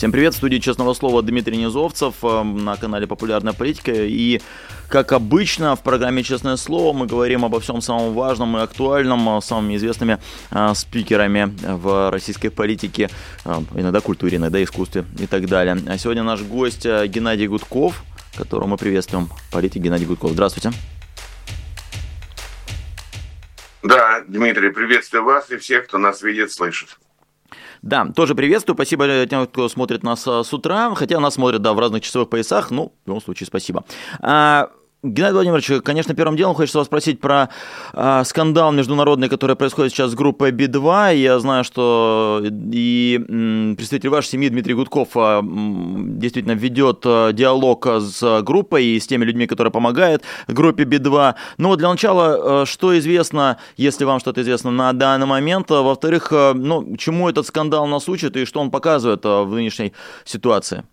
Всем привет, в студии «Честного слова» Дмитрий Низовцев э, на канале «Популярная политика». И, как обычно, в программе «Честное слово» мы говорим обо всем самом важном и актуальном с самыми известными э, спикерами в российской политике, э, иногда культуре, иногда искусстве и так далее. А сегодня наш гость э, Геннадий Гудков, которого мы приветствуем. Политик Геннадий Гудков. Здравствуйте. Да, Дмитрий, приветствую вас и всех, кто нас видит, слышит. Да, тоже приветствую. Спасибо тем, кто смотрит нас а, с утра. Хотя нас смотрят, да, в разных часовых поясах. Ну, в любом случае, спасибо. А, Геннадий Владимирович, конечно, первым делом хочется вас спросить про э, скандал международный, который происходит сейчас с группой Би-2. Я знаю, что и м, представитель вашей семьи Дмитрий Гудков э, действительно ведет э, диалог с группой и с теми людьми, которые помогают группе Би-2. Но для начала, э, что известно, если вам что-то известно на данный момент? Во-вторых, э, ну, чему этот скандал нас учит и что он показывает э, в нынешней ситуации?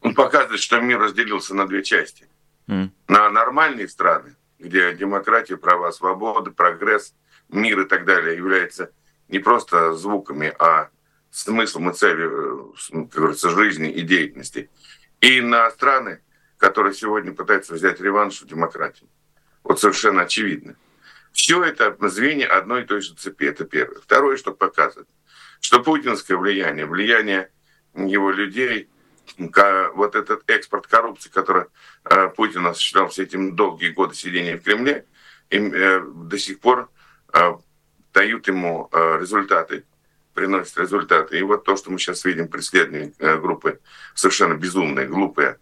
Он показывает, что мир разделился на две части. Mm. На нормальные страны, где демократия, права, свобода, прогресс, мир и так далее являются не просто звуками, а смыслом и целью, э, как говорится, жизни и деятельности. И на страны, которые сегодня пытаются взять реванш в демократии. Вот совершенно очевидно. Все это звенья одной и той же цепи. Это первое. Второе, что показывает, что путинское влияние, влияние его людей – вот этот экспорт коррупции, который э, Путин осуществлял все эти долгие годы сидения в Кремле, им э, до сих пор э, дают ему результаты, приносят результаты. И вот то, что мы сейчас видим, преследование группы совершенно безумное, глупое,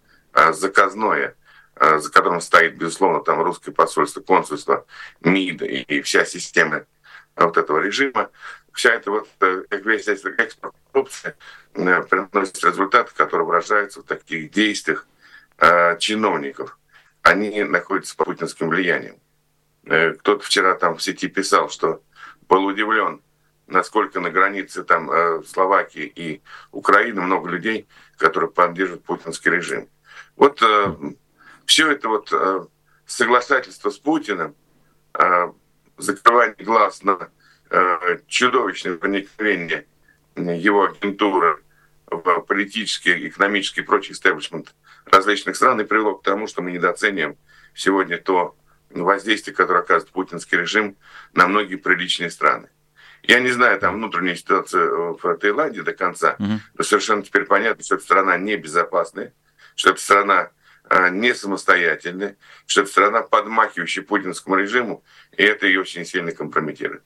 заказное, за которым стоит, безусловно, там русское посольство, консульство, МИД и вся система вот этого режима, вся эта вот, весь этот экспорт коррупции Э, приносит результаты, которые выражаются в таких действиях э, чиновников. Они находятся под путинским влиянием. Э, кто-то вчера там в сети писал, что был удивлен, насколько на границе там э, Словакии и Украины много людей, которые поддерживают путинский режим. Вот э, все это вот э, соглашательство с Путиным, э, закрывание глаз на э, чудовищное проникновение его агентуры в политический, экономический и прочий истеблишмент различных стран и привело к тому, что мы недооцениваем сегодня то воздействие, которое оказывает путинский режим на многие приличные страны. Я не знаю там внутреннюю ситуацию в Таиланде до конца, mm-hmm. но совершенно теперь понятно, что эта страна небезопасная, что эта страна а, не самостоятельная, что это страна, подмахивающая путинскому режиму, и это ее очень сильно компрометирует.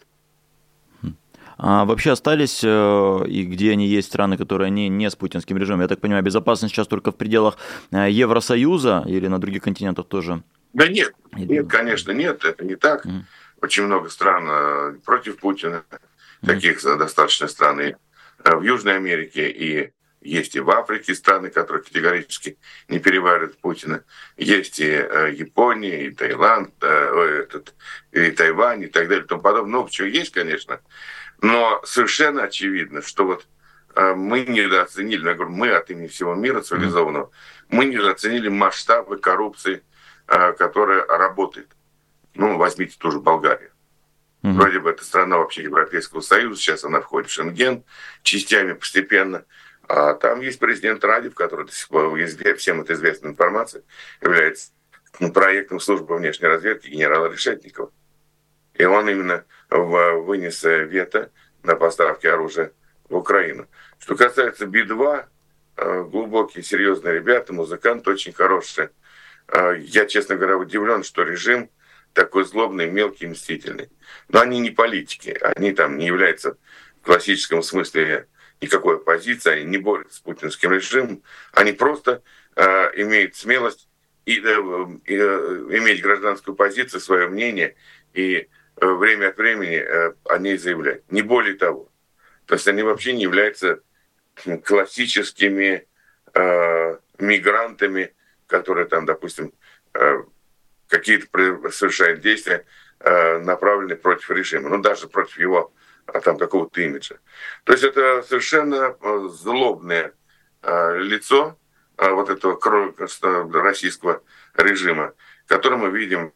А вообще остались, э, и где они есть страны, которые не, не с путинским режимом? Я так понимаю, безопасность сейчас только в пределах э, Евросоюза или на других континентах тоже? Да нет, нет, конечно, нет, это не так. Mm. Очень много стран э, против Путина, mm. таких достаточно стран и в Южной Америке, и есть и в Африке страны, которые категорически не переваривают Путина. Есть и Япония, и Таиланд, этот, и Тайвань, и так далее, и тому подобное. Много чего есть, конечно. Но совершенно очевидно, что вот э, мы недооценили, я говорю, мы от имени всего мира цивилизованного, мы недооценили масштабы коррупции, э, которая работает. Ну, возьмите ту же Болгарию. Mm-hmm. Вроде бы это страна вообще Европейского Союза, сейчас она входит в Шенген частями постепенно. А там есть президент Радев, который до сих пор, всем это известная информация, является проектом службы внешней разведки генерала Решетникова. И он именно вынес вето на поставки оружия в Украину. Что касается Би-2, э, глубокие, серьезные ребята, музыканты очень хорошие. Э, я, честно говоря, удивлен, что режим такой злобный, мелкий, мстительный. Но они не политики, они там не являются в классическом смысле никакой оппозиции, они не борются с путинским режимом, они просто э, имеют смелость и, э, э, иметь гражданскую позицию, свое мнение и Э, время от времени э, о ней заявлять. Не более того. То есть они вообще не являются классическими э, мигрантами, которые там, допустим, э, какие-то совершают действия, э, направленные против режима, ну даже против его а там какого-то имиджа. То есть это совершенно э, злобное э, лицо, вот этого российского режима, который мы видим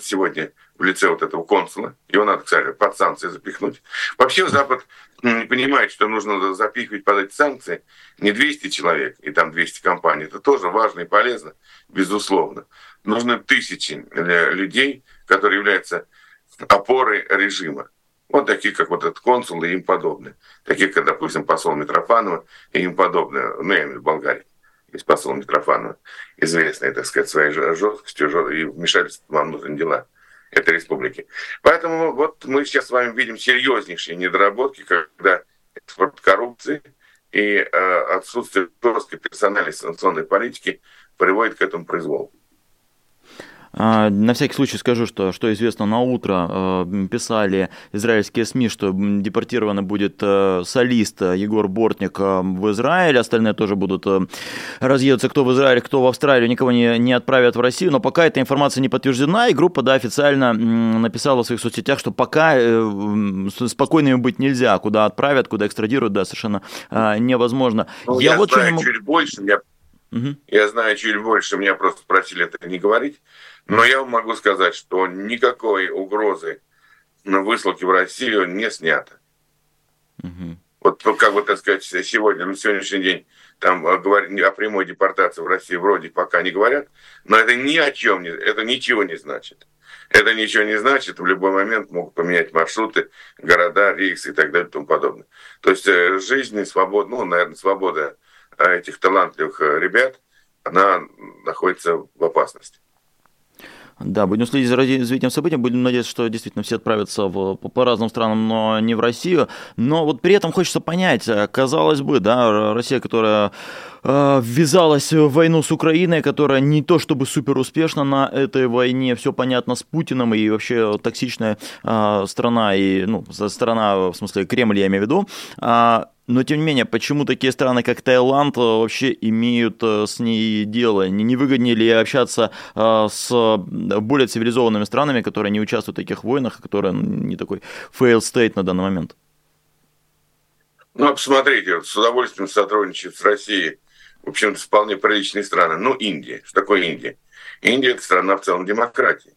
сегодня в лице вот этого консула. Его надо, кстати, под санкции запихнуть. Вообще Запад не понимает, что нужно запихивать под эти санкции не 200 человек и там 200 компаний. Это тоже важно и полезно, безусловно. Нужны тысячи людей, которые являются опорой режима. Вот такие, как вот этот консул и им подобные. Такие, как, допустим, посол Митрофанова и им подобные. Ну, я имею в Болгарии. Есть посол Митрофанова, известный, так сказать, своей жесткостью и вмешательством во внутренние дела этой республики. Поэтому вот мы сейчас с вами видим серьезнейшие недоработки, когда экспорт коррупции и э, отсутствие жесткой персональной санкционной политики приводит к этому произволу. А, на всякий случай скажу, что, что известно на утро, э, писали израильские СМИ, что депортирован будет э, солист Егор Бортник э, в Израиль, остальные тоже будут разъедаться, кто в Израиль, кто в Австралию, никого не, не отправят в Россию, но пока эта информация не подтверждена, и группа да, официально написала в своих соцсетях, что пока спокойными быть нельзя, куда отправят, куда экстрадируют, да, совершенно невозможно. Ну, я, я вот знаю чуть больше, я, угу. я знаю чуть больше, меня просто просили это не говорить. Но я могу сказать, что никакой угрозы на высылке в Россию не снято. Угу. Вот ну, как бы, так сказать, сегодня, на сегодняшний день, там о прямой депортации в России вроде пока не говорят, но это ни о чем не, это ничего не значит. Это ничего не значит, в любой момент могут поменять маршруты, города, рейсы и так далее и тому подобное. То есть э, жизнь и свобода, ну, наверное, свобода э, этих талантливых э, ребят, она находится в опасности. Да, будем следить за развитием событий, будем надеяться, что действительно все отправятся в, по, по разным странам, но не в Россию. Но вот при этом хочется понять, э, казалось бы, да, Россия, которая э, ввязалась в войну с Украиной, которая не то чтобы супер успешна на этой войне, все понятно с Путиным и вообще токсичная э, страна, и, ну, страна, в смысле Кремль я имею в виду, э, но, тем не менее, почему такие страны, как Таиланд, э, вообще имеют э, с ней дело? Не, не выгоднее ли общаться э, с более цивилизованными странами, которые не участвуют в таких войнах, которые не такой fail state на данный момент? Ну, посмотрите, с удовольствием сотрудничает с Россией, в общем-то, вполне приличные страны. Ну, Индия. Что такое Индия? Индия – это страна в целом демократии.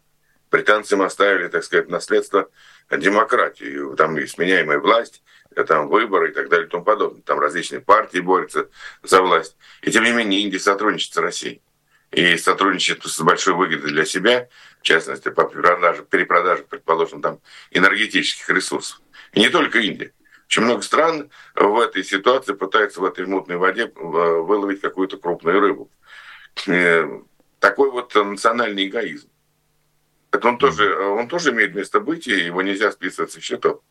Британцы им оставили, так сказать, наследство демократии. Там есть сменяемая власть, там выборы и так далее и тому подобное. Там различные партии борются за власть. И тем не менее Индия сотрудничает с Россией. И сотрудничает с большой выгодой для себя, в частности, по перепродаже, перепродаже предположим, там, энергетических ресурсов. И не только Индия. Очень много стран в этой ситуации пытаются в этой мутной воде э, выловить какую-то крупную рыбу. Э, такой вот национальный эгоизм. Это он тоже, он тоже имеет место быть, и его нельзя списывать со счетов.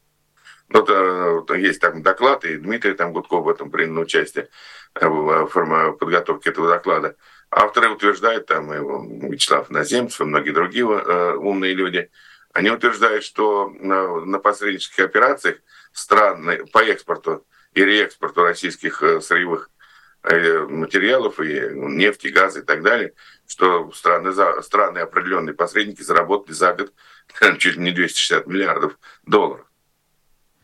Вот э, есть там доклад, и Дмитрий там Гудков в этом принял участие э, в подготовке этого доклада. Авторы утверждают, там и Вячеслав Наземцев и многие другие э, умные люди, они утверждают, что на, посреднических операциях стран по экспорту и реэкспорту российских сырьевых материалов и нефти, газа и так далее, что страны, страны определенные посредники заработали за год чуть ли не 260 миллиардов долларов.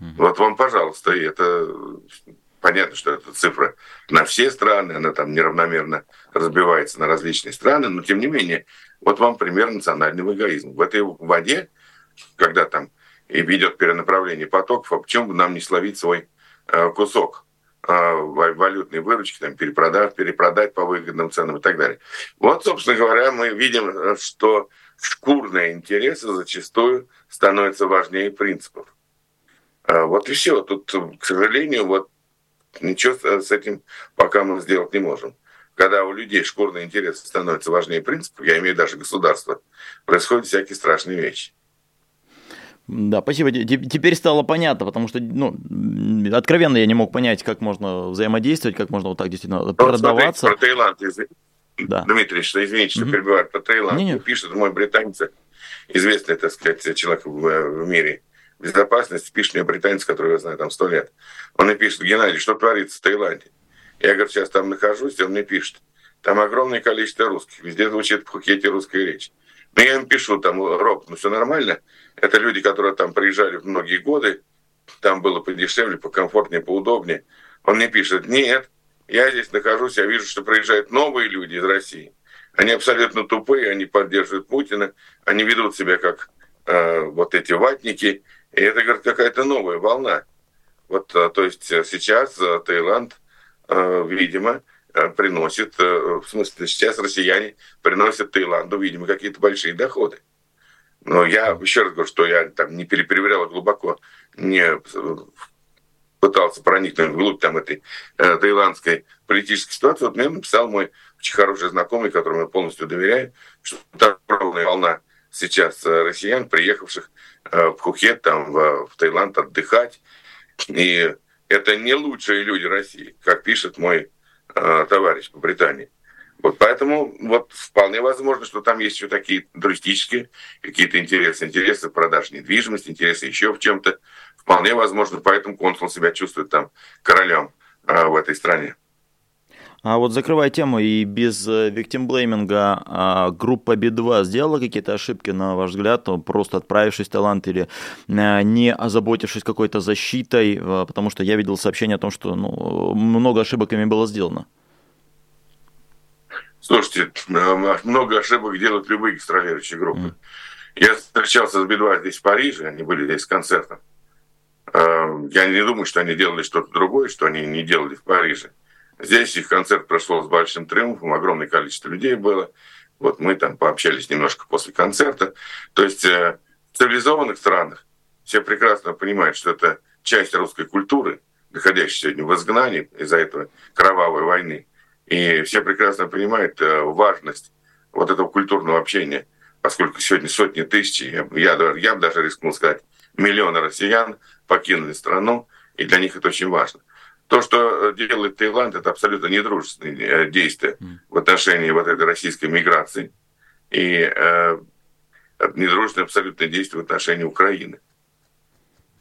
Вот вам, пожалуйста, и это понятно, что это цифра на все страны, она там неравномерно разбивается на различные страны, но тем не менее, вот вам пример национального эгоизма. В этой воде, когда там и ведет перенаправление потоков, а почему бы нам не словить свой э, кусок э, валютной выручки, там, перепродать, перепродать по выгодным ценам и так далее. Вот, собственно говоря, мы видим, что шкурные интересы зачастую становятся важнее принципов. А, вот и все. Тут, к сожалению, вот ничего с этим пока мы сделать не можем. Когда у людей шкурный интерес становится важнее принципов, я имею даже государство, происходят всякие страшные вещи. Да, спасибо. Теперь стало понятно, потому что, ну, откровенно я не мог понять, как можно взаимодействовать, как можно вот так действительно ну, продаваться. Смотрите, про Таиланд, из... да. Дмитрий, что извините, что mm-hmm. перебиваю, про Таиланд. Не, не. Пишет мой британец, известный, так сказать, человек в, в мире, безопасности, пишет мне британец, который я знаю там сто лет. Он мне пишет, Геннадий, что творится в Таиланде? Я, говорю, сейчас там нахожусь, и он мне пишет, там огромное количество русских, везде звучит в Пхукете русская речь. Но я им пишу, там, Роб, ну все нормально. Это люди, которые там приезжали многие годы, там было подешевле, покомфортнее, поудобнее. Он мне пишет, нет, я здесь нахожусь, я вижу, что приезжают новые люди из России. Они абсолютно тупые, они поддерживают Путина, они ведут себя как э, вот эти ватники. И это, говорит, какая-то новая волна. Вот, э, то есть э, сейчас э, Таиланд, видимо, приносит, в смысле, сейчас россияне приносят Таиланду, видимо, какие-то большие доходы. Но я еще раз говорю, что я там не перепроверял глубоко, не пытался проникнуть вглубь там этой э, таиландской политической ситуации. Вот мне написал мой очень хороший знакомый, которому я полностью доверяю, что там огромная волна сейчас россиян, приехавших э, в Пхукет, там, в, в Таиланд отдыхать. И это не лучшие люди России, как пишет мой э, товарищ по Британии. Вот поэтому вот вполне возможно, что там есть еще такие туристические какие-то интересы, интересы продаж недвижимости, интересы еще в чем-то. Вполне возможно, поэтому консул себя чувствует там королем э, в этой стране. А вот закрывая тему и без виктимблейминга, а группа Би-2 сделала какие-то ошибки, на ваш взгляд, просто отправившись в Таиланд или а, не озаботившись какой-то защитой, а, потому что я видел сообщение о том, что ну, много ошибок ими было сделано. Слушайте, много ошибок делают любые гастролирующие группы. Mm. Я встречался с Би-2 здесь в Париже, они были здесь с концертом. Я не думаю, что они делали что-то другое, что они не делали в Париже. Здесь их концерт прошел с большим триумфом, огромное количество людей было. Вот мы там пообщались немножко после концерта. То есть э, в цивилизованных странах все прекрасно понимают, что это часть русской культуры, находящейся сегодня в изгнании из-за этого кровавой войны. И все прекрасно понимают э, важность вот этого культурного общения, поскольку сегодня сотни тысяч, я, я, я даже рискнул сказать, миллионы россиян покинули страну, и для них это очень важно. То, что делает Таиланд, это абсолютно недружественные э, действия в отношении вот этой российской миграции. И э, недружественные абсолютно действия в отношении Украины.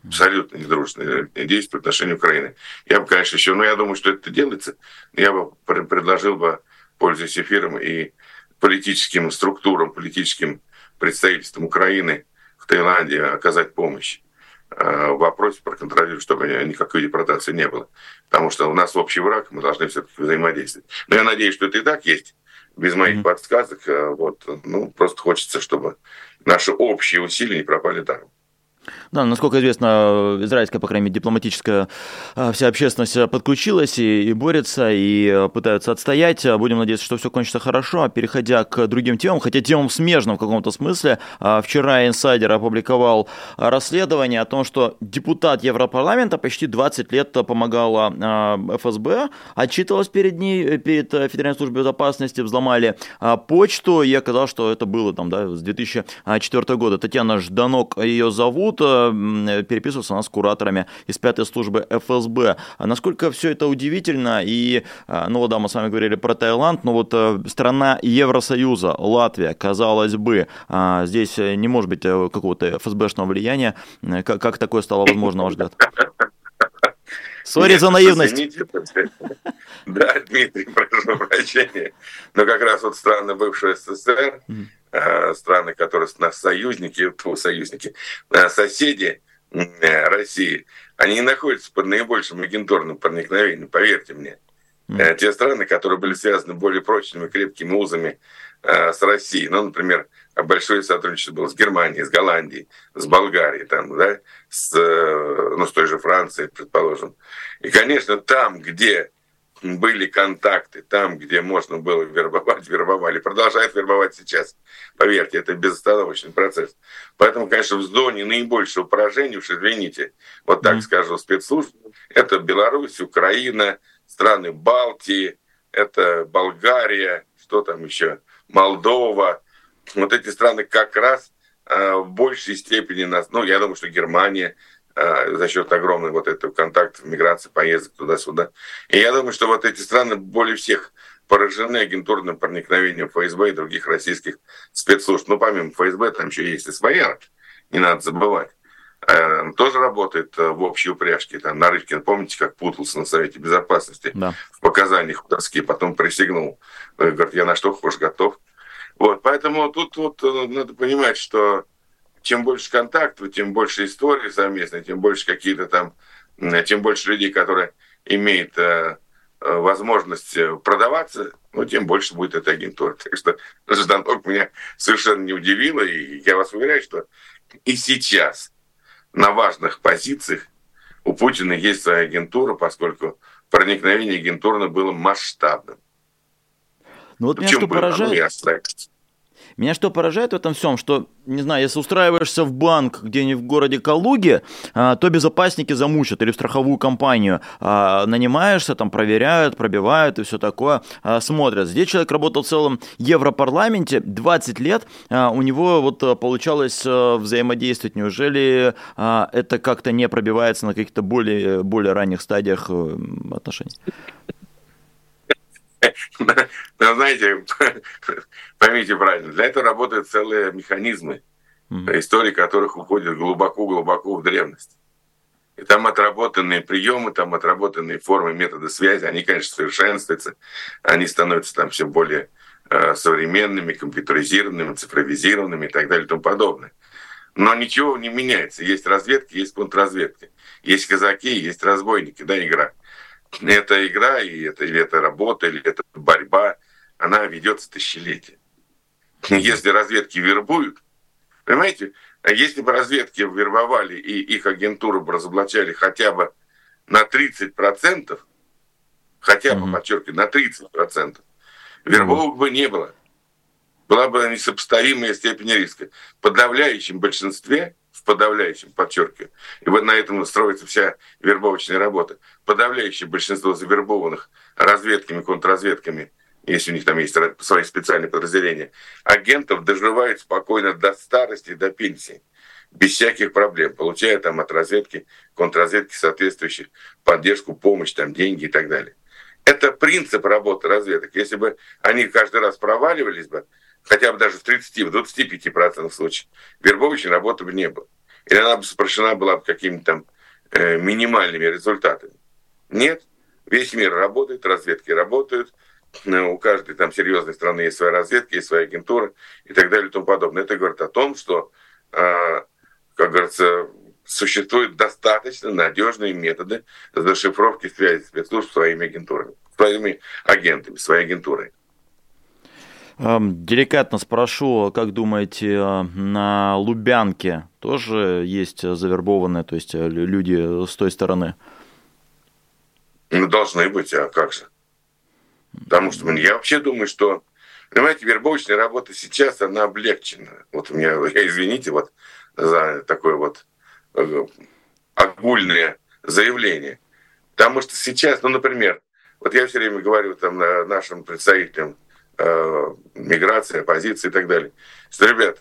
Абсолютно недружественные действия в отношении Украины. Я бы, конечно, еще, но я думаю, что это делается. Я бы предложил бы, пользуясь эфиром, и политическим структурам, политическим представительствам Украины в Таиланде оказать помощь. Э, в вопросе проконтролировать, чтобы никакой депортации не было. Потому что у нас общий враг, мы должны все-таки взаимодействовать. Но я надеюсь, что это и так есть, без моих mm-hmm. подсказок. Э, вот, ну, просто хочется, чтобы наши общие усилия не пропали даром. Да, насколько известно, израильская, по крайней мере, дипломатическая а, вся общественность подключилась и, и борется, и пытаются отстоять. Будем надеяться, что все кончится хорошо. А переходя к другим темам, хотя темам смежным в каком-то смысле, а, вчера инсайдер опубликовал расследование о том, что депутат Европарламента почти 20 лет помогала а, ФСБ, отчитывалась перед ней, перед Федеральной службой безопасности, взломали почту, и оказалось, что это было там, да, с 2004 года. Татьяна Жданок ее зовут, переписывался она с кураторами из пятой службы ФСБ. А насколько все это удивительно, и, а, ну да, мы с вами говорили про Таиланд, но вот э, страна Евросоюза, Латвия, казалось бы, а, здесь не может быть э, какого-то ФСБшного влияния. Как, как такое стало возможно, на ваш взгляд? Сори за наивность. Да, Дмитрий, прошу прощения. Но как раз вот страны бывшего СССР, страны, которые у нас союзники, союзники, э, соседи э, России, они не находятся под наибольшим агентурным проникновением, поверьте мне. Mm. Те страны, которые были связаны более прочными, крепкими узами с Россией, ну, например, большое сотрудничество было с Германией, с Голландией, с Болгарией, там, да, с, ну, с той же Францией, предположим. И, конечно, там, где были контакты там, где можно было вербовать, вербовали, продолжают вербовать сейчас. Поверьте, это безостановочный процесс. Поэтому, конечно, в зоне наибольшего поражения, уж извините, вот так mm-hmm. скажу, спецслужб, это Беларусь, Украина, страны Балтии, это Болгария, что там еще, Молдова. Вот эти страны как раз э, в большей степени нас, ну, я думаю, что Германия за счет огромной вот этого контакта, миграции, поездок туда-сюда. И я думаю, что вот эти страны более всех поражены агентурным проникновением ФСБ и других российских спецслужб. Ну, помимо ФСБ, там еще есть и СВР, не надо забывать. Э, тоже работает э, в общей упряжке. Там Нарышкин, помните, как путался на Совете Безопасности да. в показаниях в доске, потом присягнул, говорит, я на что хочешь готов. Вот, поэтому тут вот надо понимать, что чем больше контактов, тем больше истории совместной, тем больше какие-то там, тем больше людей, которые имеют э, возможность продаваться, ну, тем больше будет эта агентура. Так что Жданок меня совершенно не удивило, и я вас уверяю, что и сейчас на важных позициях у Путина есть своя агентура, поскольку проникновение агентурно было масштабным. Ну вот меня что поражает... Меня что поражает в этом всем, что, не знаю, если устраиваешься в банк где-нибудь в городе Калуге, а, то безопасники замучат или в страховую компанию а, нанимаешься, там проверяют, пробивают и все такое, а, смотрят. Здесь человек работал в целом Европарламенте 20 лет, у него вот получалось взаимодействовать. Неужели это как-то не пробивается на каких-то более, более ранних стадиях э, отношений? Но знаете, поймите правильно, для этого работают целые механизмы, mm-hmm. истории которых уходят глубоко-глубоко в древность. И там отработанные приемы, там отработанные формы, методы связи, они, конечно, совершенствуются, они становятся там все более э, современными, компьютеризированными, цифровизированными и так далее и тому подобное. Но ничего не меняется. Есть разведки, есть контрразведки. Есть казаки, есть разбойники, да, игра эта игра, и это, или это работа, или это борьба, она ведется тысячелетия. Если разведки вербуют, понимаете, а если бы разведки вербовали и их агентуру бы разоблачали хотя бы на 30%, хотя бы, mm-hmm. подчеркиваю, на 30%, вербовок mm-hmm. бы не было. Была бы несопоставимая степень риска. В подавляющем большинстве в подавляющем, подчеркиваю, и вот на этом строится вся вербовочная работа. Подавляющее большинство завербованных разведками, контрразведками, если у них там есть свои специальные подразделения, агентов доживают спокойно до старости, до пенсии, без всяких проблем, получая там от разведки, контрразведки соответствующих поддержку, помощь, там, деньги и так далее. Это принцип работы разведок. Если бы они каждый раз проваливались бы, хотя бы даже в 30, в 25% случаев, вербовочной работы бы не было. Или она бы сопрошена была бы какими-то там э, минимальными результатами. Нет, весь мир работает, разведки работают, э, у каждой там серьезной страны есть своя разведка, есть своя агентура и так далее и тому подобное. Это говорит о том, что, э, как говорится, существуют достаточно надежные методы зашифровки связи спецслужб своими агентурами, своими агентами, своей агентурой. Деликатно спрошу, как думаете, э, на Лубянке тоже есть завербованные, то есть э, люди с той стороны? Ну, должны быть, а как же? Потому что я вообще думаю, что, понимаете, вербовочная работа сейчас, она облегчена. Вот у меня, я извините, вот за такое вот э, огульное заявление. Потому что сейчас, ну, например, вот я все время говорю там нашим представителям э, миграция, оппозиция и так далее. Что, ребят,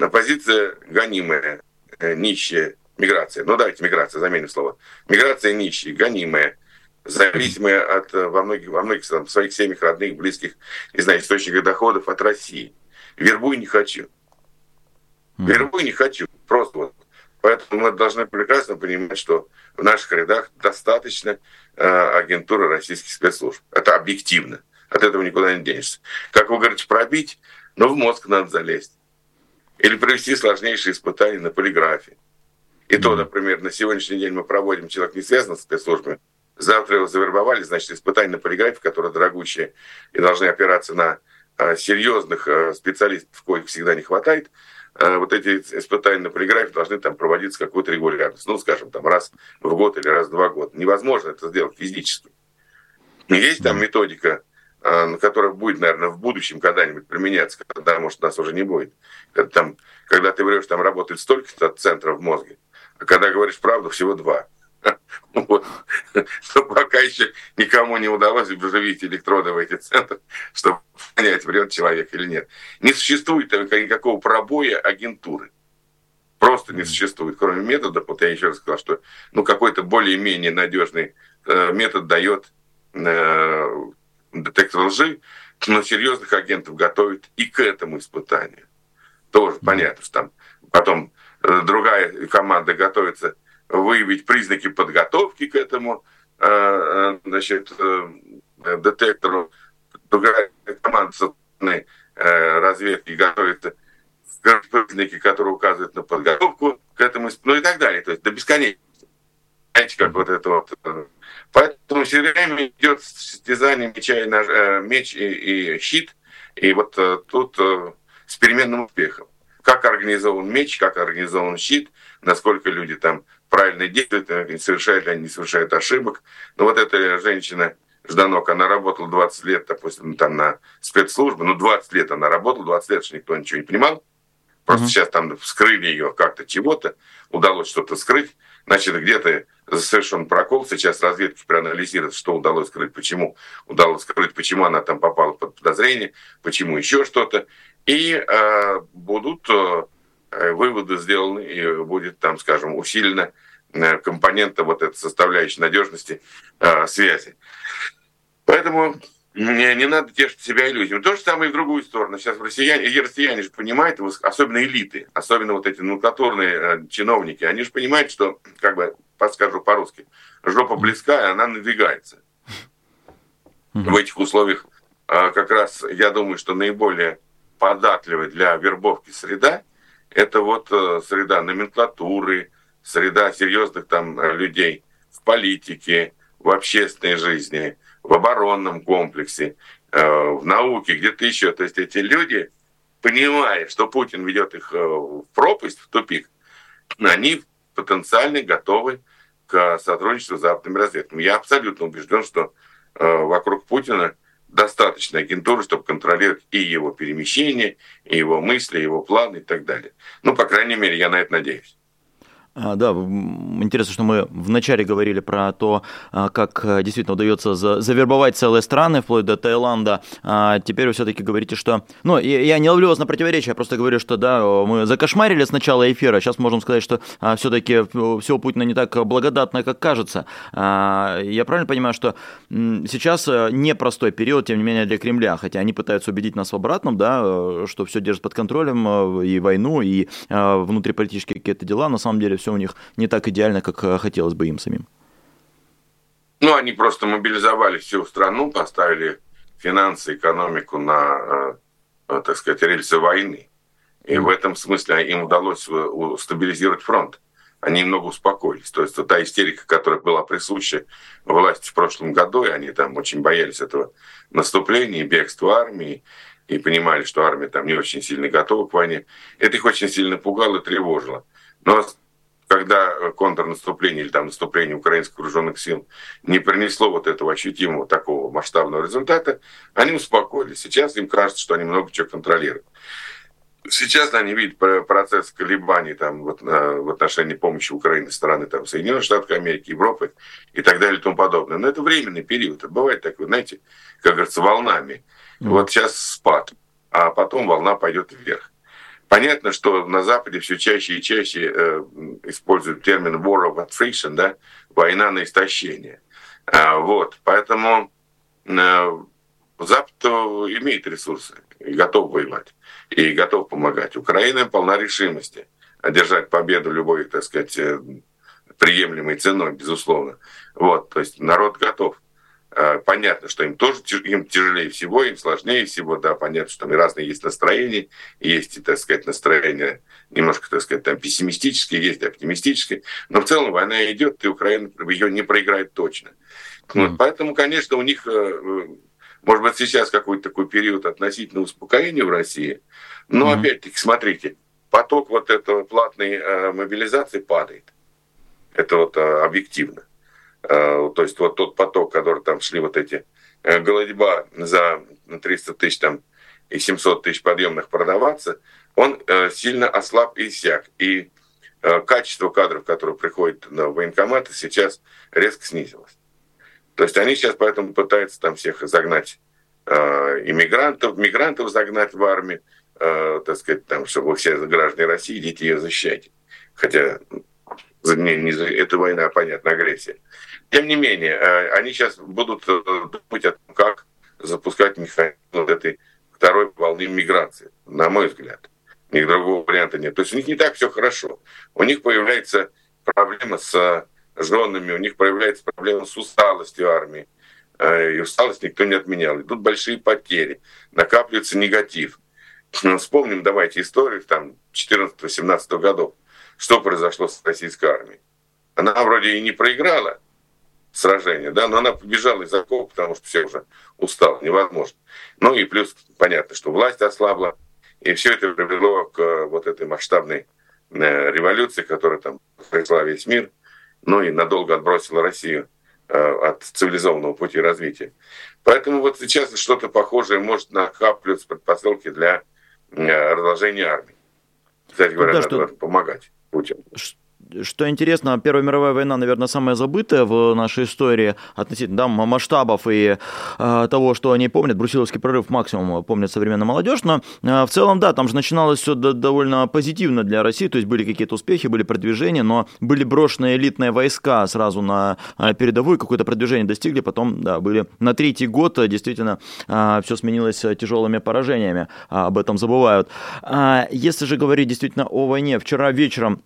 оппозиция гонимая, э, нищая, миграция. Ну давайте миграция, заменим слово. Миграция нищая, гонимая, зависимая от, э, во многих, во многих там, своих семьях, родных, близких, не знаю, источников доходов от России. Вербуй не хочу. Вербуй не хочу. Просто вот. Поэтому мы должны прекрасно понимать, что в наших рядах достаточно э, агентуры российских спецслужб. Это объективно. От этого никуда не денешься. Как вы говорите, пробить, но в мозг надо залезть. Или провести сложнейшие испытания на полиграфе. И то, например, на сегодняшний день мы проводим, человек не связан с спецслужбами, завтра его завербовали, значит, испытания на полиграфе, которые дорогущие и должны опираться на а, серьезных а, специалистов, коих всегда не хватает, а, вот эти испытания на полиграфе должны там проводиться какую-то регулярность. Ну, скажем, там раз в год или раз в два года. Невозможно это сделать физически. Есть там методика которая будет, наверное, в будущем когда-нибудь применяться, когда, может, нас уже не будет. Это там, когда ты врешь, там работает столько центров в мозге, а когда говоришь правду, всего два. Вот. Но пока еще никому не удалось вживить электроды в эти центры, чтобы понять, врет человек или нет. Не существует никакого пробоя агентуры. Просто не существует, кроме методов. Вот я еще раз сказал, что ну, какой-то более-менее надежный э, метод дает э, детектор лжи, но серьезных агентов готовят и к этому испытанию. Тоже понятно, что там потом э, другая команда готовится выявить признаки подготовки к этому э, э, значит, детектору. Другая команда разведки готовится признаки, которые указывают на подготовку к этому, ну и так далее. То есть до бесконечности. Знаете, как вот это вот Поэтому все время идет состязание меча и, нож, э, меч и, и щит, и вот э, тут э, с переменным успехом. Как организован меч, как организован щит, насколько люди там правильно действуют, не совершают ли они не совершают ошибок. Но вот эта женщина, Жданок, она работала 20 лет, допустим, там на спецслужбы, ну 20 лет она работала, 20 лет, что никто ничего не понимал. Просто mm-hmm. сейчас там вскрыли ее как-то чего-то, удалось что-то скрыть. Значит, где-то совершен прокол. Сейчас разведки проанализируют, что удалось скрыть, почему удалось скрыть, почему она там попала под подозрение, почему еще что-то. И э, будут э, выводы сделаны, и будет там, скажем, усилена э, компонента вот этой составляющей надежности э, связи. Поэтому не, не надо тешить себя иллюзиями. То же самое и в другую сторону. Сейчас россияне, и россияне же понимают, особенно элиты, особенно вот эти номенклатурные э, чиновники, они же понимают, что, как бы, подскажу по-русски, жопа близка, и она надвигается. В этих условиях э, как раз, я думаю, что наиболее податливая для вербовки среда, это вот э, среда номенклатуры, среда серьезных там э, людей в политике, в общественной жизни, в оборонном комплексе, э, в науке, где-то еще. То есть эти люди, понимая, что Путин ведет их э, в пропасть, в тупик, они потенциально готовы к сотрудничеству с западными разведками. Я абсолютно убежден, что э, вокруг Путина достаточно агентуры, чтобы контролировать и его перемещение, и его мысли, и его планы и так далее. Ну, по крайней мере, я на это надеюсь. А, да, интересно, что мы вначале говорили про то, а, как э, действительно удается завербовать целые страны, вплоть до Таиланда. А теперь вы все-таки говорите, что... Ну, я не ловлю вас на противоречие, я просто говорю, что да, мы закошмарили с начала эфира, сейчас можем сказать, что а, все-таки все у Путина не так благодатно, как кажется. Я правильно понимаю, что сейчас э, непростой период, тем не менее, для Кремля, хотя они пытаются убедить нас в обратном, да, э, что все держит под контролем, и войну, и внутриполитические какие-то дела, на самом деле все все у них не так идеально, как э, хотелось бы им самим. Ну, они просто мобилизовали всю страну, поставили финансы, экономику на, э, э, так сказать, рельсы войны. И в этом смысле им удалось стабилизировать фронт. Они немного успокоились. То есть та истерика, которая была присуща власти в прошлом году, и они там очень боялись этого наступления, бегства армии, и понимали, что армия там не очень сильно готова к войне. Это их очень сильно пугало и тревожило. Но когда э, контрнаступление или там наступление украинских вооруженных сил не принесло вот этого ощутимого такого масштабного результата, они успокоились. Сейчас им кажется, что они много чего контролируют. Сейчас они видят процесс колебаний там, вот, в отношении помощи Украины стороны там, Соединенных Штатов Америки, Европы и так далее и тому подобное. Но это временный период. Это бывает так, вы знаете, как говорится, волнами. Вот сейчас спад, а потом волна пойдет вверх. Понятно, что на Западе все чаще и чаще э, используют термин war of attrition, да, война на истощение. А, вот, поэтому э, Запад имеет ресурсы и готов воевать, и готов помогать. Украина полна решимости одержать победу любой, так сказать, э, приемлемой ценой, безусловно. Вот, то есть народ готов. Э, понятно, что им тоже им тяжелее всего, им сложнее всего, да, понятно, что там и разные есть настроения, есть, так сказать, настроения немножко, так сказать, там пессимистические, есть оптимистические, но в целом война идет, и Украина ее не проиграет точно. Mm. Вот, поэтому, конечно, у них, э, может быть, сейчас какой-то такой период относительно успокоения в России, но mm. опять-таки, смотрите, поток вот этого платной э, мобилизации падает. Это вот объективно. Э, то есть вот тот поток, который там шли вот эти э, голодьба за 300 тысяч там и 700 тысяч подъемных продаваться, он э, сильно ослаб и иссяк. И качество кадров, которые приходят на военкоматы, сейчас резко снизилось. То есть они сейчас поэтому пытаются там всех загнать иммигрантов, мигрантов загнать в армию, так сказать, там, чтобы все граждане России, идите ее защищайте. Хотя не, не, это война, понятно, агрессия. Тем не менее, э, они сейчас будут э, думать о том, как запускать механизм вот этой второй волны миграции, на мой взгляд. Ни другого варианта нет. То есть у них не так все хорошо. У них появляется проблема с женами, у них появляется проблема с усталостью армии. Э, и усталость никто не отменял. Идут большие потери, накапливается негатив. Вспомним, давайте, историю там 14-17 годов. Что произошло с российской армией? Она вроде и не проиграла, сражения, да, но она побежала из окопа, потому что все уже устал, невозможно. Ну и плюс понятно, что власть ослабла, и все это привело к вот этой масштабной э, революции, которая там произошла весь мир, ну и надолго отбросила Россию э, от цивилизованного пути развития. Поэтому вот сейчас что-то похожее может накапливаться предпосылки для э, разложения армии. Кстати говоря, ну, да, надо что... помогать Путину. Что интересно, Первая мировая война, наверное, самая забытая в нашей истории относительно да, масштабов и э, того, что они помнят. Брусиловский прорыв максимум помнит современная молодежь, но э, в целом, да, там же начиналось все довольно позитивно для России, то есть были какие-то успехи, были продвижения, но были брошены элитные войска сразу на э, передовую, какое-то продвижение достигли, потом, да, были на третий год действительно э, все сменилось тяжелыми поражениями, э, об этом забывают. Э, если же говорить действительно о войне, вчера вечером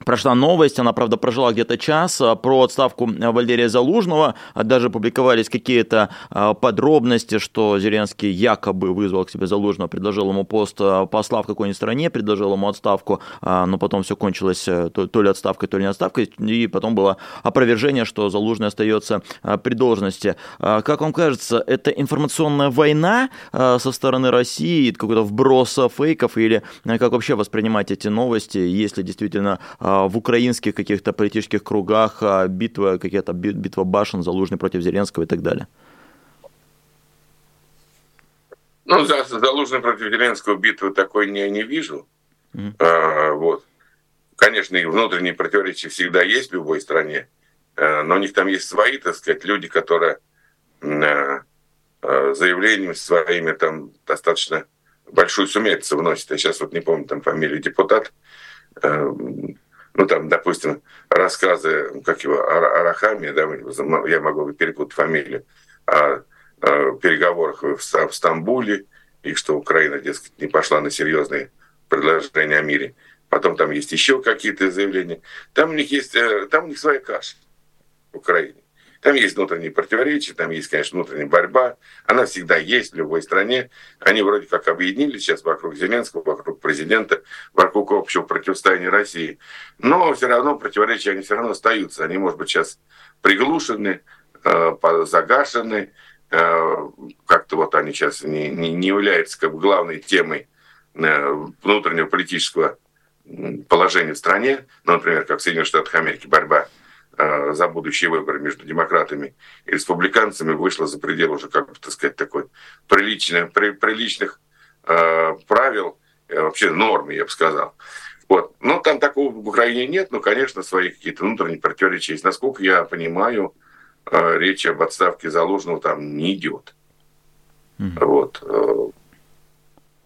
Прошла новость, она, правда, прожила где-то час, а, про отставку Валерия Залужного. А, даже публиковались какие-то а, подробности, что Зеленский якобы вызвал к себе Залужного, предложил ему пост посла в какой-нибудь стране, предложил ему отставку, но потом все кончилось э, то ли отставкой, то ли не отставкой, и потом было опровержение, что Залужный остается при должности. Как вам кажется, это информационная война со стороны России, какой-то вброс фейков, или как вообще воспринимать эти новости, если действительно а, в украинских каких-то политических кругах а, битва, какая-то битва башен, Залужный против Зеленского и так далее? Ну, за Залужный против Зеленского битвы такой не, не вижу. Mm-hmm. А, вот. Конечно, и внутренние противоречия всегда есть в любой стране, а, но у них там есть свои, так сказать, люди, которые а, заявлениями своими там достаточно большую сумятицу вносят. Я сейчас вот не помню там фамилию депутат, ну, там, допустим, рассказы, как его, Арахами, да, я могу перепутать фамилию, о, о переговорах в, в Стамбуле, и что Украина, дескать, не пошла на серьезные предложения о мире. Потом там есть еще какие-то заявления. Там у них есть, э, там у них своя каша в Украине. Там есть внутренние противоречия, там есть, конечно, внутренняя борьба. Она всегда есть в любой стране. Они вроде как объединились сейчас вокруг Зеленского, вокруг президента, вокруг общего противостояния России. Но все равно противоречия, они все равно остаются. Они, может быть, сейчас приглушены, э, загашены. Э, как-то вот они сейчас не, не, не являются как бы главной темой э, внутреннего политического положения в стране. Ну, например, как в Соединенных Штатах Америки борьба за будущие выборы между демократами и республиканцами вышла за пределы уже, как бы, так сказать, такой приличных, при, приличных э, правил, э, вообще нормы, я бы сказал. Вот. Но там такого в Украине нет, но, конечно, свои какие-то внутренние противоречия есть. Насколько я понимаю, э, речь об отставке Залужного там не идет. Mm-hmm. Вот. Э,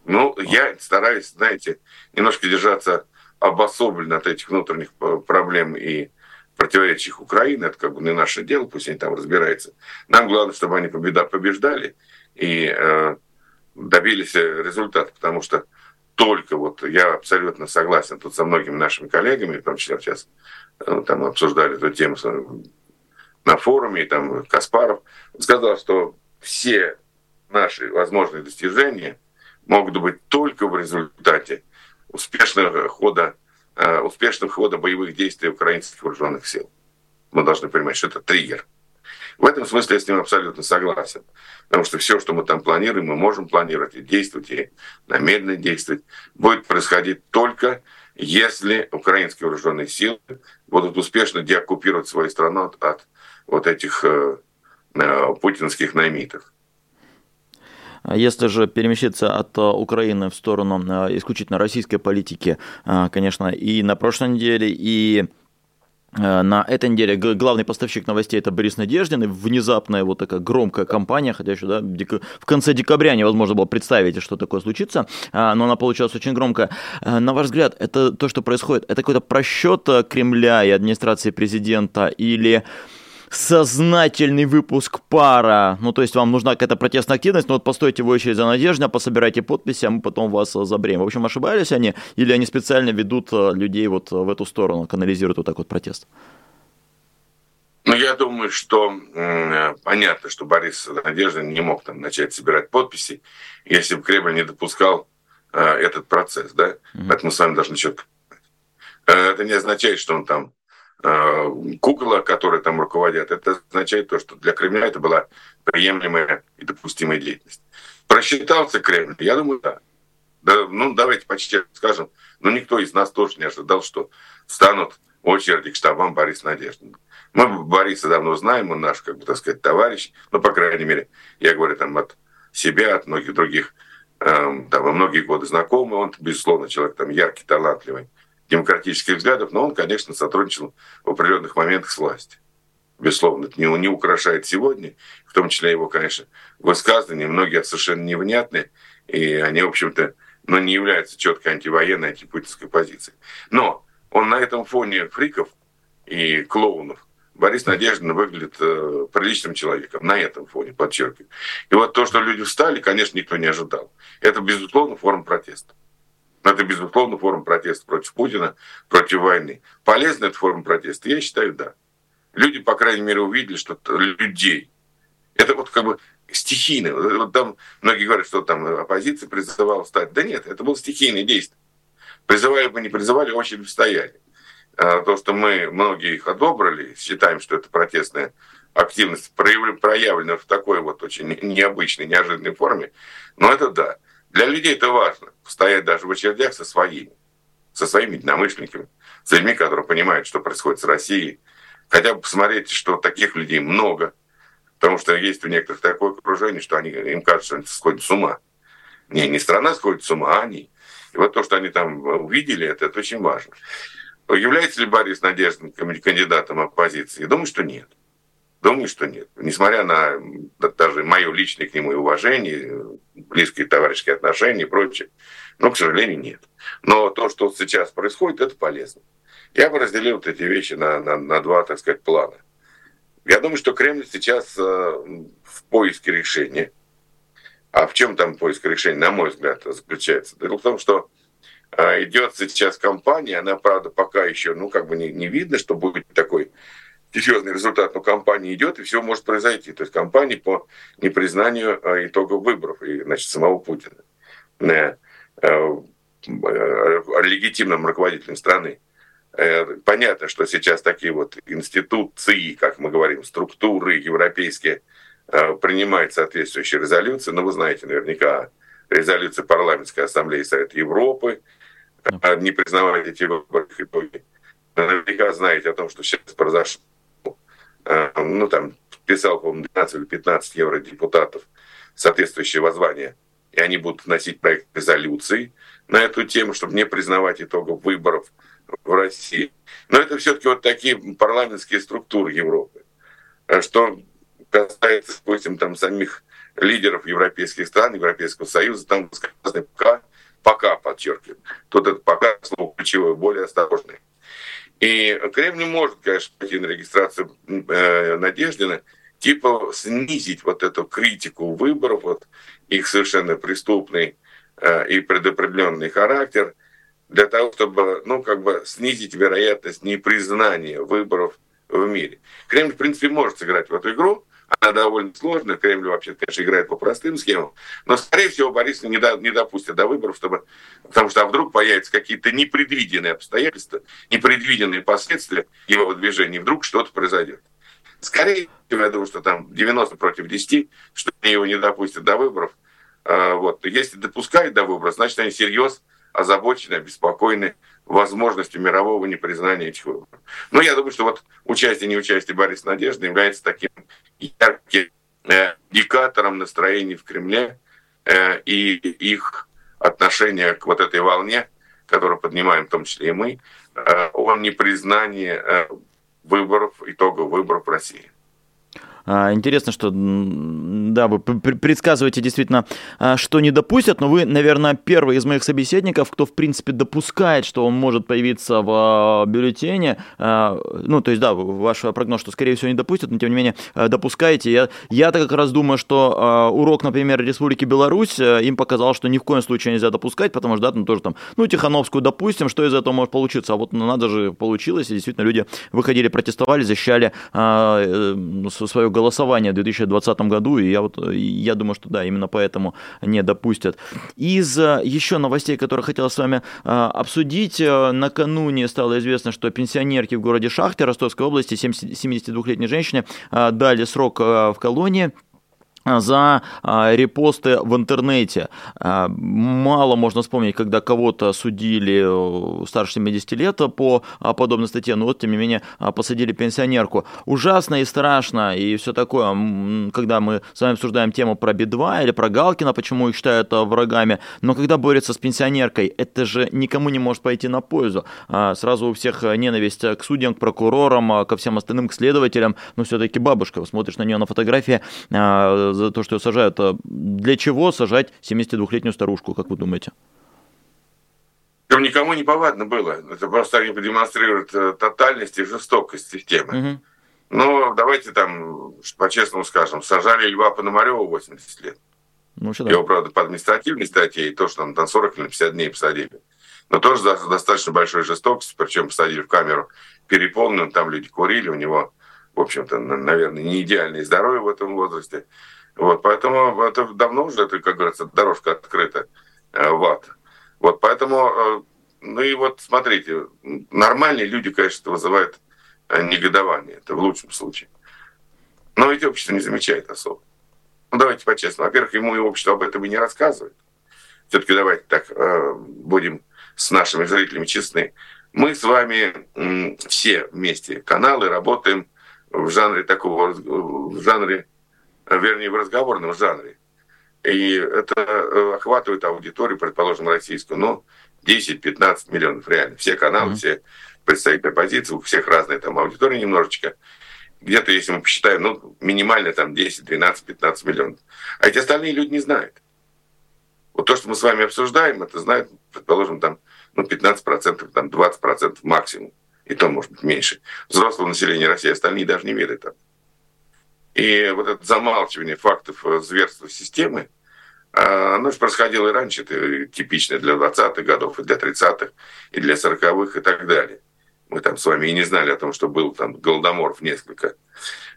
ну, я стараюсь, знаете, немножко держаться обособленно от этих внутренних э, проблем и противоречиях Украины, это как бы не наше дело, пусть они там разбираются. Нам главное, чтобы они победа, побеждали и э, добились результата, потому что только вот я абсолютно согласен тут со многими нашими коллегами, в том числе сейчас э, там обсуждали эту тему на форуме, и там Каспаров сказал, что все наши возможные достижения могут быть только в результате успешного хода Э, успешного хода боевых действий украинских вооруженных сил. Мы должны понимать, что это триггер. В этом смысле я с ним абсолютно согласен. Потому что все, что мы там планируем, мы можем планировать и действовать, и намеренно действовать, будет происходить только если украинские вооруженные силы будут успешно деоккупировать свою страну от, от вот этих э, э, путинских наймитов. А если же перемещиться от э, Украины в сторону э, исключительно российской политики, конечно, и на прошлой неделе, и на этой неделе главный поставщик новостей это Борис Надеждин, и внезапная вот такая громкая кампания, хотя еще да, в конце декабря невозможно было представить, что такое случится, но она получилась очень громкая. На ваш взгляд, это то, что происходит, это какой-то просчет Кремля и администрации президента или сознательный выпуск пара. Ну, то есть вам нужна какая-то протестная активность, но вот постойте в очередь за Надежда, пособирайте подписи, а мы потом вас э, забреем. В общем, ошибались они? Или они специально ведут э, людей вот в эту сторону, канализируют вот так вот протест? Ну, я думаю, что э, понятно, что Борис Надеждин не мог там начать собирать подписи, если бы Кремль не допускал э, этот процесс, да? Mm-hmm. Поэтому мы с вами должны четко э, это не означает, что он там э, кукла, которые там руководят, это означает то, что для Кремля это была приемлемая и допустимая деятельность. Просчитался Кремль? Я думаю, да. да ну, давайте почти скажем, но никто из нас тоже не ожидал, что станут очереди к штабам Борис Надеждин. Мы Бориса давно знаем, он наш, как бы так сказать, товарищ, ну, по крайней мере, я говорю там от себя, от многих других, эм, там, многие годы знакомый, он, безусловно, человек там яркий, талантливый, демократических взглядов, но он, конечно, сотрудничал в определенных моментах с властью. Безусловно, это не, не украшает сегодня, в том числе его, конечно, высказывания, многие совершенно невнятные, и они, в общем-то, но не являются четкой антивоенной, антипутинской позицией. Но он на этом фоне фриков и клоунов Борис Надеждин выглядит э, приличным человеком на этом фоне, подчеркиваю. И вот то, что люди встали, конечно, никто не ожидал. Это, безусловно, форма протеста. Это, безусловно, форма протеста против Путина, против войны. Полезна эта форма протеста? Я считаю, да. Люди, по крайней мере, увидели, что людей. Это вот как бы стихийно. Вот там многие говорят, что там оппозиция призывала встать. Да нет, это было стихийное действие. Призывали бы, не призывали, очень стояли. А, то, что мы многие их одобрили, считаем, что это протестная активность проявлена в такой вот очень необычной, неожиданной форме, но это да. Для людей это важно, стоять даже в очередях со своими, со своими единомышленниками, с людьми, которые понимают, что происходит с Россией. Хотя бы посмотреть, что таких людей много, потому что есть у некоторых такое окружение, что они, им кажется, что они сходят с ума. Не, не страна сходит с ума, а они. И вот то, что они там увидели, это, это очень важно. Является ли Борис Надеждин кандидатом оппозиции? Думаю, что нет. Думаю, что нет. Несмотря на даже мое личное к нему уважение, близкие товарищеские отношения и прочее, но, к сожалению, нет. Но то, что сейчас происходит, это полезно. Я бы разделил вот эти вещи на, на, на два, так сказать, плана. Я думаю, что Кремль сейчас э, в поиске решения. А в чем там поиск решения, на мой взгляд, заключается? Дело в том, что а, идет сейчас кампания, она, правда, пока еще, ну, как бы не, не видно, что будет такой серьезный результат, но кампания идет, и все может произойти. То есть кампания по непризнанию а, итогов выборов и, значит, самого Путина э, э, легитимным руководителем страны. Э, понятно, что сейчас такие вот институции, как мы говорим, структуры европейские принимают соответствующие резолюции, но вы знаете наверняка резолюции парламентской ассамблеи Совета Европы, не признавать эти выборы итоги. Наверняка знаете о том, что сейчас произошло. А, ну, там писал, по-моему, 12 или 15 евродепутатов соответствующее воззвание. И они будут вносить проект резолюции на эту тему, чтобы не признавать итогов выборов в России. Но это все-таки вот такие парламентские структуры Европы. А что касается, допустим, там самих лидеров европейских стран, Европейского Союза, там сказано пока, пока подчеркиваю. Тут это пока слово ключевое, более осторожное. И Кремль может, конечно, пойти на регистрацию э, Надеждина, типа снизить вот эту критику выборов, вот их совершенно преступный э, и предопределенный характер, для того, чтобы, ну, как бы снизить вероятность непризнания выборов в мире. Кремль, в принципе, может сыграть в эту игру, она довольно сложная. Кремль вообще, конечно, играет по простым схемам. Но, скорее всего, Борис не, до, не допустит до выборов, чтобы, потому что а вдруг появятся какие-то непредвиденные обстоятельства, непредвиденные последствия его выдвижения, вдруг что-то произойдет. Скорее всего, я думаю, что там 90 против 10, что они его не допустят до выборов. А, вот. Если допускают до выборов, значит, они серьезно озабочены, обеспокоены возможностью мирового непризнания этих выборов. Но я думаю, что вот участие, неучастие Бориса Надежды является таким ярким э, индикатором настроений в Кремле э, и их отношения к вот этой волне, которую поднимаем в том числе и мы, э, о непризнании выборов, итогов выборов в России. А, интересно, что, да, вы предсказываете действительно, а, что не допустят, но вы, наверное, первый из моих собеседников, кто, в принципе, допускает, что он может появиться в а, бюллетене. Ну, то есть, да, ваш прогноз, что, скорее всего, не допустят, но, тем не менее, допускаете. Я, я-то как раз думаю, что урок, например, Республики Беларусь им показал, что ни в коем случае нельзя допускать, потому что, да, там тоже там, ну, Тихановскую допустим, что из этого может получиться, а вот ну, надо же получилось, и действительно люди выходили, протестовали, защищали э, свое голосования в 2020 году, и я, вот, я думаю, что да, именно поэтому не допустят. Из еще новостей, которые хотел с вами обсудить, накануне стало известно, что пенсионерки в городе Шахте Ростовской области, 72-летней женщине, дали срок в колонии за а, репосты в интернете. А, мало можно вспомнить, когда кого-то судили э, старше 70 лет по а, подобной статье, но вот, тем не менее, посадили пенсионерку. Ужасно и страшно, и все такое. Когда мы с вами обсуждаем тему про Би-2 или про Галкина, почему их считают врагами, но когда борются с пенсионеркой, это же никому не может пойти на пользу. Сразу у всех ненависть к судьям, к прокурорам, ко всем остальным, к следователям, но все-таки бабушка, смотришь на нее на фотографии, за то, что ее сажают. А для чего сажать 72-летнюю старушку, как вы думаете? Там никому не повадно было. Это просто они продемонстрируют э, тотальность и жестокость системы. Угу. Ну, давайте там, по-честному скажем, сажали Льва Пономарева 80 лет. Ну, да. Его, правда, по административной статье, и то, что там на 40 или 50 дней посадили. Но тоже достаточно большой жестокости, причем посадили в камеру переполненную, там люди курили, у него, в общем-то, наверное, не идеальное здоровье в этом возрасте. Вот, поэтому это давно уже, это, как говорится, дорожка открыта э, в ад. Вот, поэтому, э, ну и вот смотрите, нормальные люди, конечно, это вызывает э, негодование, это в лучшем случае. Но ведь общество не замечает особо. Ну, давайте по-честному. Во-первых, ему и общество об этом и не рассказывает. Все-таки давайте так будем с нашими зрителями честны. Мы с вами все вместе каналы работаем в жанре такого, в жанре вернее, в разговорном жанре. И это э, охватывает аудиторию, предположим, российскую, ну, 10-15 миллионов реально. Все каналы, mm-hmm. все представители оппозиции, у всех разная там аудитория немножечко. Где-то, если мы посчитаем, ну, минимально там 10, 12, 15 миллионов. А эти остальные люди не знают. Вот то, что мы с вами обсуждаем, это знают, предположим, там, ну, 15%, там, 20% максимум. И то, может быть, меньше. Взрослого населения России остальные даже не ведают об и вот это замалчивание фактов э, зверства системы, а, оно же происходило и раньше, это типично для 20-х годов, и для 30-х, и для 40-х, и так далее. Мы там с вами и не знали о том, что был там голодоморов несколько.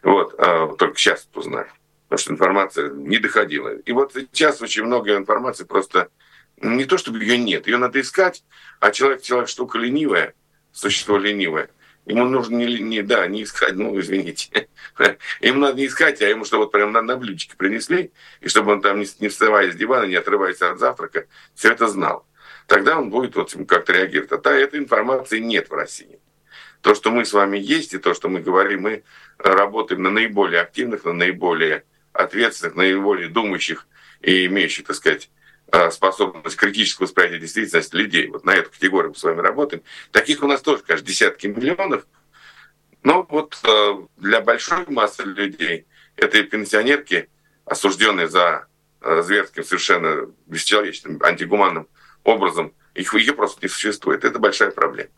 Вот, а только сейчас узнали, потому что информация не доходила. И вот сейчас очень много информации просто не то, чтобы ее нет, ее надо искать, а человек, человек штука ленивая, существо ленивое – Ему нужно не, не, да, не искать, ну, извините. Ему надо не искать, а ему, чтобы вот прям на, на блюдечке принесли, и чтобы он там, не, не вставая с дивана, не отрываясь от завтрака, все это знал. Тогда он будет вот как-то реагировать. А та, этой информации нет в России. То, что мы с вами есть, и то, что мы говорим, мы работаем на наиболее активных, на наиболее ответственных, на наиболее думающих и имеющих, так сказать, способность критического восприятия действительности людей. Вот на эту категорию мы с вами работаем. Таких у нас тоже, конечно, десятки миллионов. Но вот э, для большой массы людей это пенсионерки, осужденные за э, зверским, совершенно бесчеловечным, антигуманным образом, их, ее просто не существует. Это большая проблема.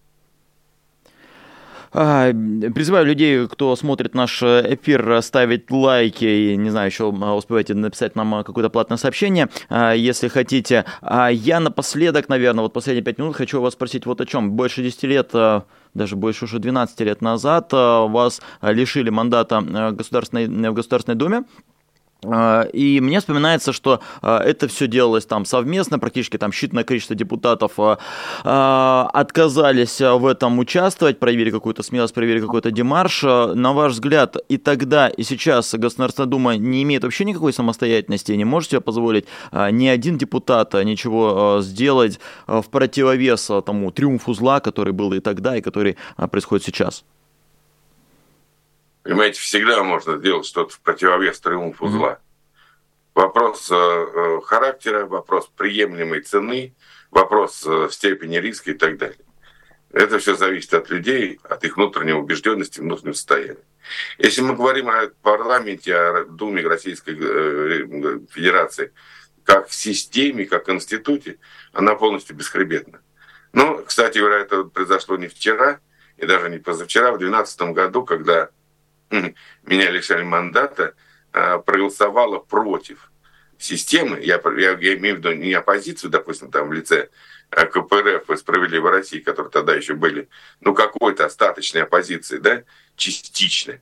Призываю людей, кто смотрит наш эфир, ставить лайки и, не знаю, еще успевайте написать нам какое-то платное сообщение, если хотите. А я напоследок, наверное, вот последние пять минут хочу вас спросить вот о чем. Больше 10 лет даже больше уже 12 лет назад вас лишили мандата государственной, в Государственной Думе. А, и мне вспоминается, что а, это все делалось там совместно, практически там считанное количество депутатов а, отказались в этом участвовать, проявили какую-то смелость, проявили какой-то демарш. На ваш взгляд, и тогда, и сейчас Государственная Дума не имеет вообще никакой самостоятельности, не может себе позволить ни один депутат ничего сделать в противовес тому триумфу зла, который был и тогда, и который происходит сейчас? Понимаете, всегда можно сделать что-то в противовес триумфу зла. Вопрос э, э, характера, вопрос приемлемой цены, вопрос э, степени риска и так далее. Это все зависит от людей, от их внутренней убежденности, внутреннего состояния. Если мы говорим о парламенте, о Думе Российской э, Федерации, как системе, как институте, она полностью бесхребетна. Ну, кстати говоря, это произошло не вчера, и даже не позавчера, в 2012 году, когда меня лишали мандата, а, проголосовала против системы, я, я, я имею в виду не оппозицию, допустим, там в лице а, КПРФ и «Справедливой России», которые тогда еще были, ну, какой-то остаточной оппозиции, да, частичной,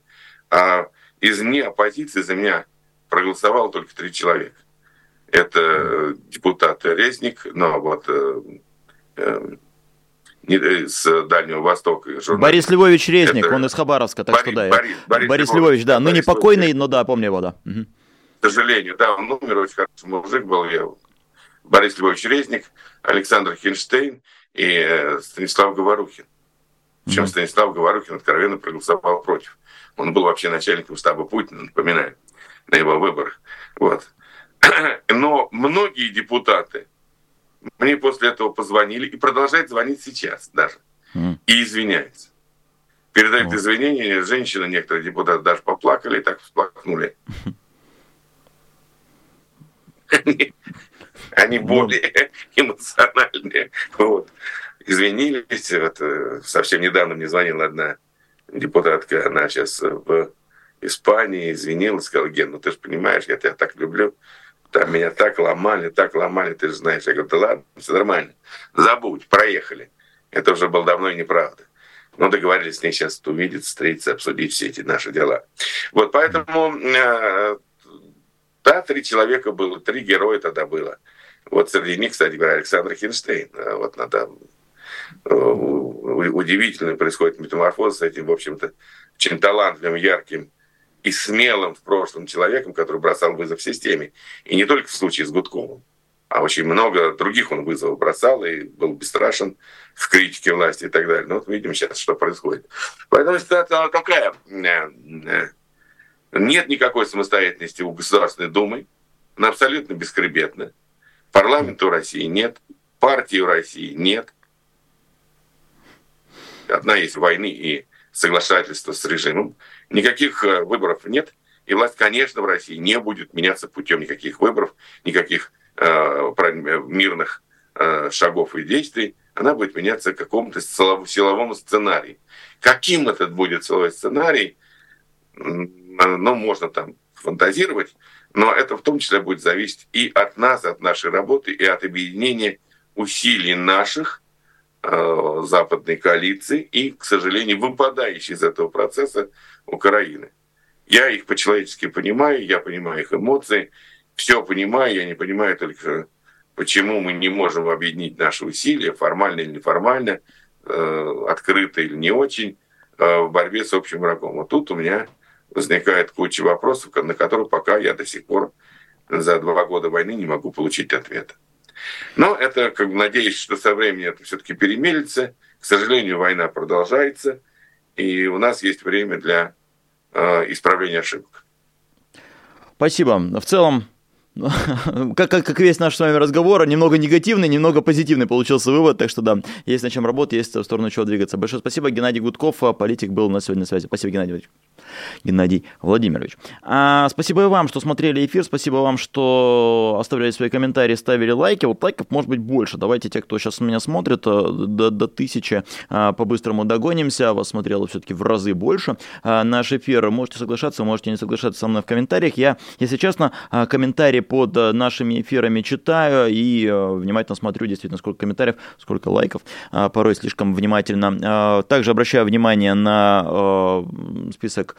а из не оппозиции за меня проголосовало только три человека. Это депутат Резник, но вот э, э, с Дальнего Востока. Журналист. Борис Львович Резник, Это... он из Хабаровска, так Борис, что да. Борис, Борис, Борис Львович, Львович, да, ныне покойный, Львович. но да, помню его, да. Угу. К сожалению, да, он умер, очень хороший мужик был. Я... Борис Львович Резник, Александр Хинштейн и э, Станислав Говорухин. Причем mm Станислав Говорухин откровенно проголосовал против. Он был вообще начальником штаба Путина, напоминаю, на его выборах. Вот. Но многие депутаты мне после этого позвонили и продолжают звонить сейчас даже. Mm. И извиняются. Передают mm. извинения, женщины, некоторые депутаты даже поплакали и так всплакнули. Они более эмоциональные. Вот. Извинились. Вот, э, совсем недавно мне звонила одна депутатка, она сейчас в Испании, извинилась, сказала, Ген, ну ты же понимаешь, я тебя так люблю. Там меня так ломали, так ломали, ты же знаешь. Я говорю, да ладно, все нормально. Забудь, проехали. Это уже было давно и неправда. Но договорились с ней сейчас увидеться, встретиться, обсудить все эти наши дела. Вот поэтому, э, да, три человека было, три героя тогда было. Вот среди них, кстати говоря, Александр Хинштейн. Э, вот надо э, удивительно происходит метаморфоз с этим, в общем-то, очень талантливым, ярким и смелым в прошлом человеком, который бросал вызов системе. И не только в случае с Гудковым, а очень много других он вызовов бросал и был бесстрашен в критике власти и так далее. Ну вот видим сейчас, что происходит. Поэтому ситуация такая. Э, э, нет никакой самостоятельности у Государственной Думы. Она абсолютно бескребетная. Парламента у России нет. Партии у России нет. Одна есть войны и соглашательства с режимом. Никаких э, выборов нет. И власть, конечно, в России не будет меняться путем никаких выборов, никаких э, мирных э, шагов и действий. Она будет меняться какому-то силовому сценарию. Каким этот будет силовой сценарий, ну, можно там фантазировать, но это в том числе будет зависеть и от нас, от нашей работы, и от объединения усилий наших Э, западной коалиции и, к сожалению, выпадающей из этого процесса Украины. Я их по-человечески понимаю, я понимаю их эмоции, все понимаю, я не понимаю только, почему мы не можем объединить наши усилия, формально или неформально, э, открыто или не очень, э, в борьбе с общим врагом. Вот тут у меня возникает куча вопросов, на которые пока я до сих пор за два года войны не могу получить ответа. Но это, как бы, надеюсь, что со временем это все-таки перемелится. К сожалению, война продолжается, и у нас есть время для э, исправления ошибок. Спасибо. В целом, как, как, как весь наш с вами разговор, немного негативный, немного позитивный получился вывод, так что да, есть над чем работать, есть в сторону чего двигаться. Большое спасибо, Геннадий Гудков, политик был на сегодня на связи. Спасибо, Геннадий Владимирович. Геннадий Владимирович. А, спасибо и вам, что смотрели эфир, спасибо вам, что оставляли свои комментарии, ставили лайки. Вот лайков может быть больше. Давайте те, кто сейчас меня смотрит, э, до, до тысячи а, по-быстрому догонимся. Вас смотрело все-таки в разы больше. А, наш эфир можете соглашаться, можете не соглашаться со мной в комментариях. Я, если честно, а, комментарии под э, нашими эфирами читаю и э, внимательно смотрю, действительно, сколько комментариев, сколько лайков. А, порой слишком внимательно. А, также обращаю внимание на список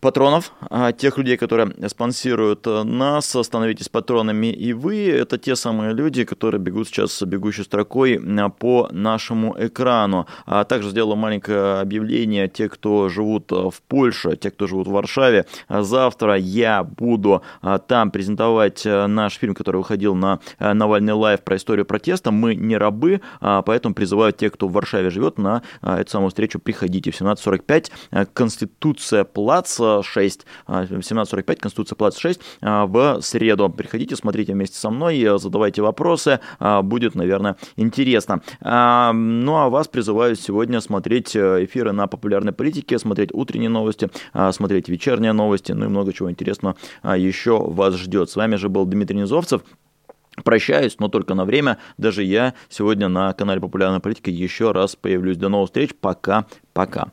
патронов, а, тех людей, которые спонсируют э, нас, становитесь патронами и вы. Это те самые люди, которые бегут сейчас бегущей строкой э, по нашему экрану. А также сделала маленькое объявление. Те, кто живут э, в Польше, те, кто живут в Варшаве, завтра я буду там презентовать наш фильм, который выходил на Навальный LIVE про историю протеста. Мы не рабы, поэтому призываю тех, кто в Варшаве живет, на эту самую встречу приходите в 17.45. Конституция Плац 6, 17.45, Конституция Плац 6 в среду. Приходите, смотрите вместе со мной, задавайте вопросы, а, будет, наверное, интересно. А, ну, а вас призываю сегодня смотреть э, эфиры на популярной политике, смотреть утренние новости, а, смотреть вечерние новости, ну и много чего интересного еще вас ждет. С вами же был Дмитрий Низовцев. Прощаюсь, но только на время. Даже я сегодня на канале Популярная политика еще раз появлюсь. До новых встреч. Пока-пока.